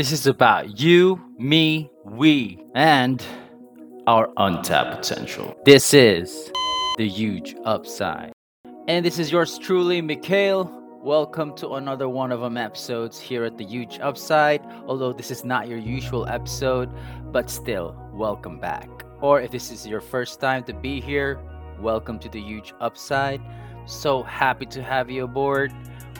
This is about you, me, we, and our untapped potential. This is the huge upside. And this is yours truly, Mikhail. Welcome to another one of them episodes here at the Huge Upside. Although this is not your usual episode, but still, welcome back. Or if this is your first time to be here, welcome to the Huge Upside. So happy to have you aboard.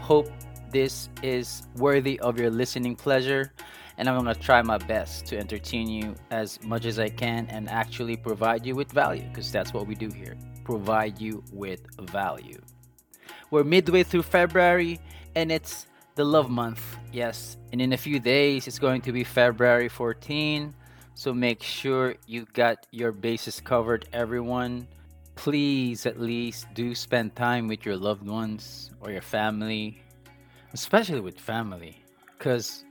Hope this is worthy of your listening pleasure. And I'm to try my best to entertain you as much as I can and actually provide you with value because that's what we do here provide you with value. We're midway through February and it's the love month. Yes, and in a few days it's going to be February 14. So make sure you got your bases covered, everyone. Please at least do spend time with your loved ones or your family, especially with family. Because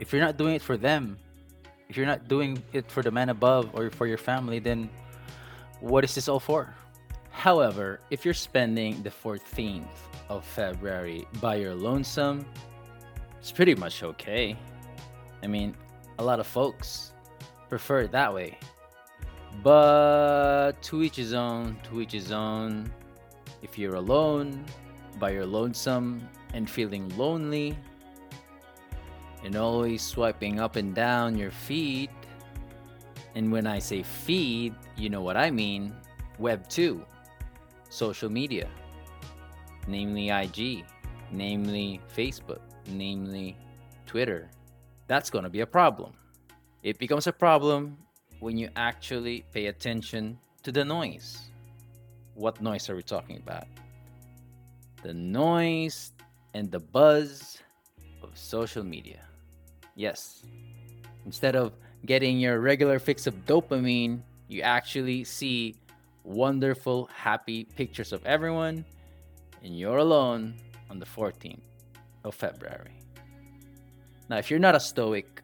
if you're not doing it for them, if you're not doing it for the man above or for your family, then what is this all for? However, if you're spending the 14th of February by your lonesome, it's pretty much okay. I mean, a lot of folks prefer it that way. But to each his own, to each his own. If you're alone, by your lonesome, and feeling lonely, and always swiping up and down your feed, and when I say feed, you know what I mean Web 2 social media, namely IG, namely Facebook, namely Twitter, that's going to be a problem. It becomes a problem when you actually pay attention to the noise. What noise are we talking about? The noise and the buzz of social media. Yes, instead of getting your regular fix of dopamine, you actually see wonderful, happy pictures of everyone, and you're alone on the 14th of February. Now, if you're not a stoic,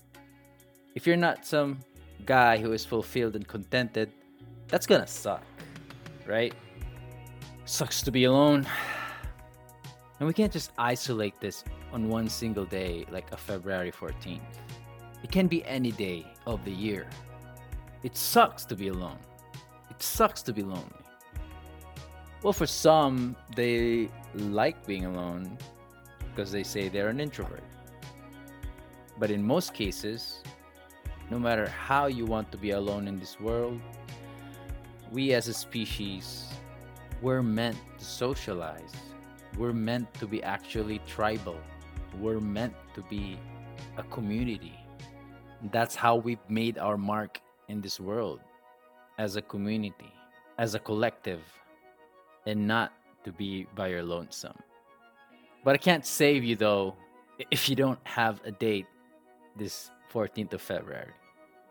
if you're not some guy who is fulfilled and contented, that's gonna suck, right? Sucks to be alone. And we can't just isolate this on one single day like a February 14th. It can be any day of the year. It sucks to be alone It sucks to be lonely. Well, for some, they like being alone because they say they're an introvert. But in most cases, no matter how you want to be alone in this world, we as a species, we're meant to socialize. We're meant to be actually tribal. We're meant to be a community. That's how we've made our mark in this world as a community, as a collective, and not to be by your lonesome. But I can't save you though if you don't have a date this 14th of February.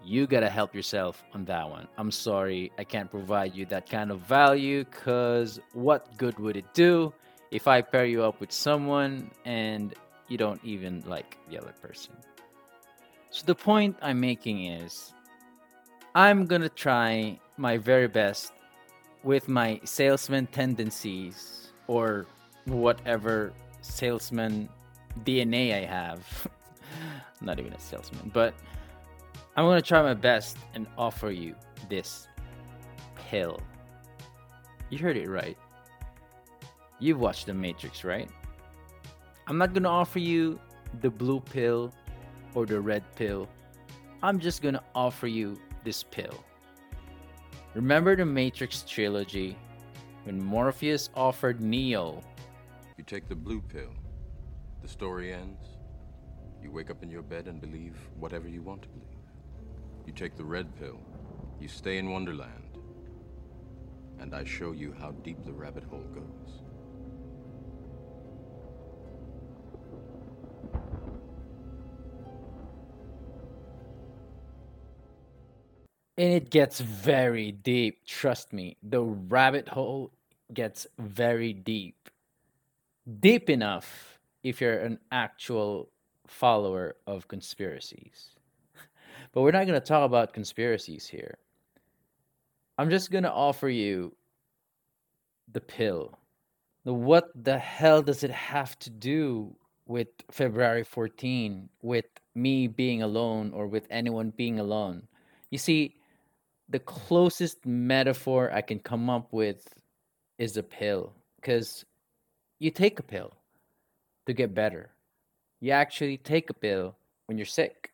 You gotta help yourself on that one. I'm sorry, I can't provide you that kind of value because what good would it do if I pair you up with someone and you don't even like the other person? So the point I'm making is I'm gonna try my very best with my salesman tendencies or whatever salesman DNA I have. Not even a salesman, but I'm gonna try my best and offer you this pill. You heard it right. You've watched The Matrix, right? I'm not gonna offer you the blue pill or the red pill. I'm just gonna offer you this pill. Remember the Matrix trilogy when Morpheus offered Neo. You take the blue pill, the story ends. You wake up in your bed and believe whatever you want to believe. You take the red pill, you stay in Wonderland, and I show you how deep the rabbit hole goes. And it gets very deep trust me. The rabbit hole gets very deep. Deep enough if you're an actual follower of conspiracies. But we're not going to talk about conspiracies here. I'm just going to offer you the pill. What the hell does it have to do with february 14 with me being alone or with anyone being alone. You see, the closest metaphor I can come up with is a pill because you take a pill to get better. You actually take a pill when you're sick.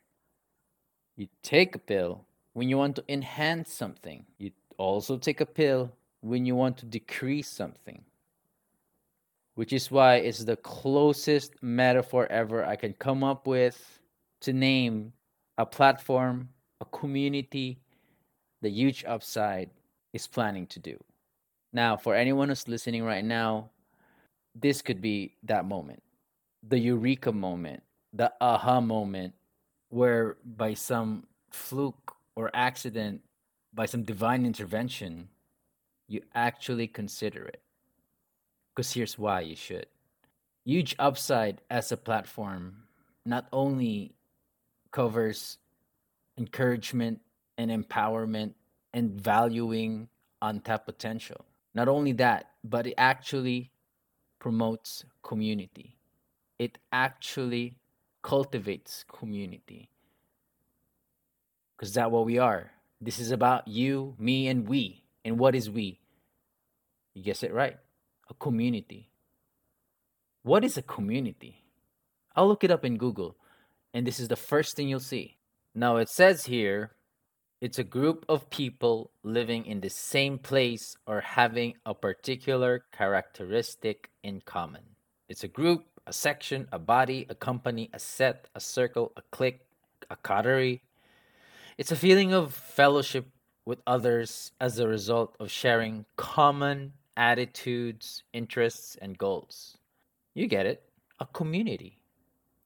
You take a pill when you want to enhance something. You also take a pill when you want to decrease something. Which is why it's the closest metaphor ever I can come up with to name a platform, a community, the huge upside is planning to do. Now, for anyone who's listening right now, this could be that moment the eureka moment, the aha moment, where by some fluke or accident, by some divine intervention, you actually consider it. Because here's why you should. Huge upside as a platform not only covers encouragement and empowerment and valuing untapped potential. Not only that, but it actually promotes community. It actually cultivates community. Because that's what we are. This is about you, me, and we. And what is we? You guess it right. A community. What is a community? I'll look it up in Google, and this is the first thing you'll see. Now, it says here it's a group of people living in the same place or having a particular characteristic in common. It's a group, a section, a body, a company, a set, a circle, a clique, a coterie. It's a feeling of fellowship with others as a result of sharing common attitudes, interests, and goals. You get it. A community,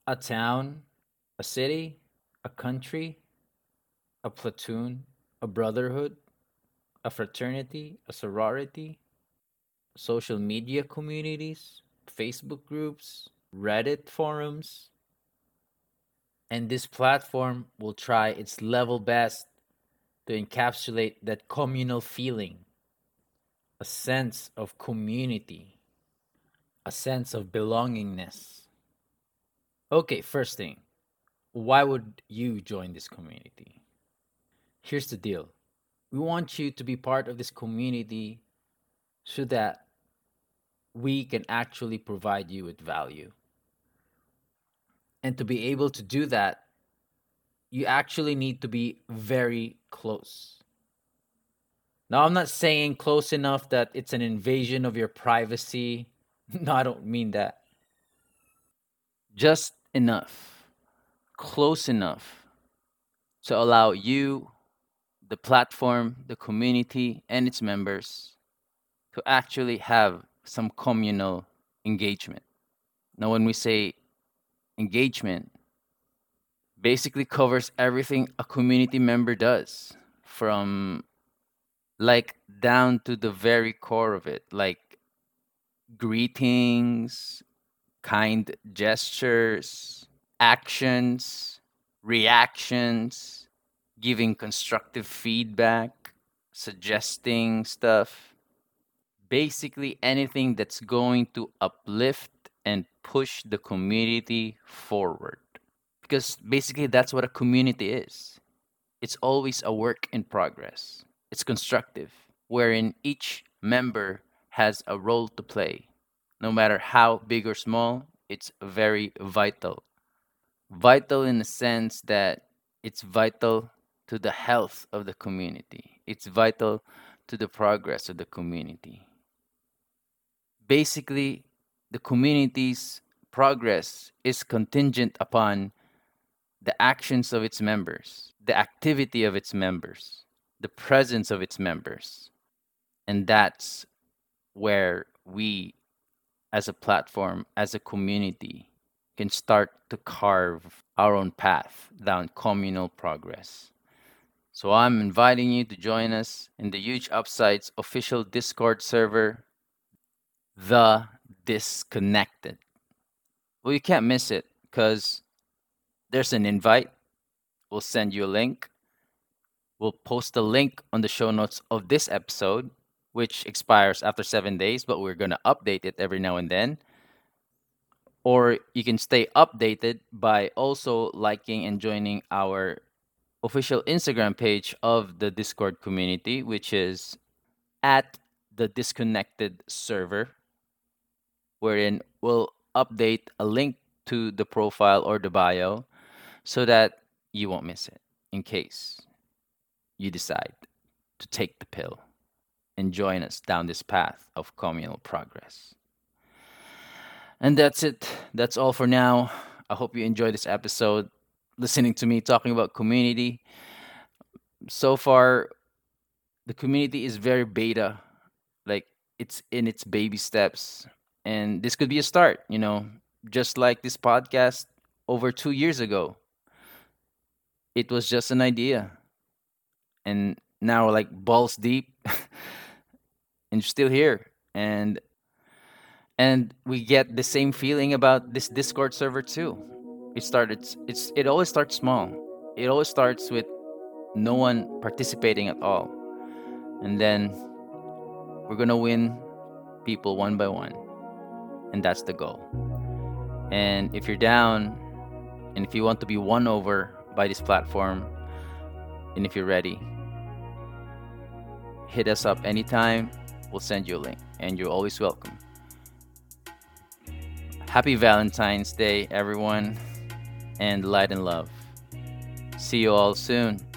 a town, a city, a country, a platoon, a brotherhood, a fraternity, a sorority, social media communities, Facebook groups, Reddit forums. And this platform will try its level best to encapsulate that communal feeling, a sense of community, a sense of belongingness. Okay, first thing, why would you join this community? Here's the deal we want you to be part of this community so that we can actually provide you with value. And to be able to do that, you actually need to be very close. Now, I'm not saying close enough that it's an invasion of your privacy. No, I don't mean that. Just enough, close enough to allow you the platform, the community, and its members to actually have some communal engagement. Now, when we say engagement, basically covers everything a community member does from like down to the very core of it, like greetings, kind gestures, actions, reactions, giving constructive feedback, suggesting stuff. Basically, anything that's going to uplift and push the community forward. Because basically, that's what a community is it's always a work in progress, it's constructive, wherein each member has a role to play. No matter how big or small, it's very vital. Vital in the sense that it's vital to the health of the community. It's vital to the progress of the community. Basically, the community's progress is contingent upon the actions of its members, the activity of its members, the presence of its members. And that's where we, as a platform, as a community, can start to carve our own path down communal progress. So I'm inviting you to join us in the Huge Upsides official Discord server, The Disconnected. Well, you can't miss it because there's an invite. We'll send you a link. We'll post the link on the show notes of this episode, which expires after seven days, but we're going to update it every now and then. or you can stay updated by also liking and joining our official Instagram page of the Discord community, which is at the disconnected server, wherein we'll update a link to the profile or the bio so that you won't miss it in case you decide to take the pill and join us down this path of communal progress. And that's it. That's all for now. I hope you enjoyed this episode listening to me talking about community. So far, the community is very beta, like it's in its baby steps. And this could be a start, you know, just like this podcast over two years ago. It was just an idea. And now like balls deep and you're still here. And and we get the same feeling about this Discord server too. It started it's it always starts small. It always starts with no one participating at all. And then we're to win people one by one. And that's the goal. And if you're down and if you want to be won over by this platform and if you're ready, hit us up anytime. We'll send you a link and you're always welcome. Happy Valentine's Day, everyone, and light and love. See you all soon.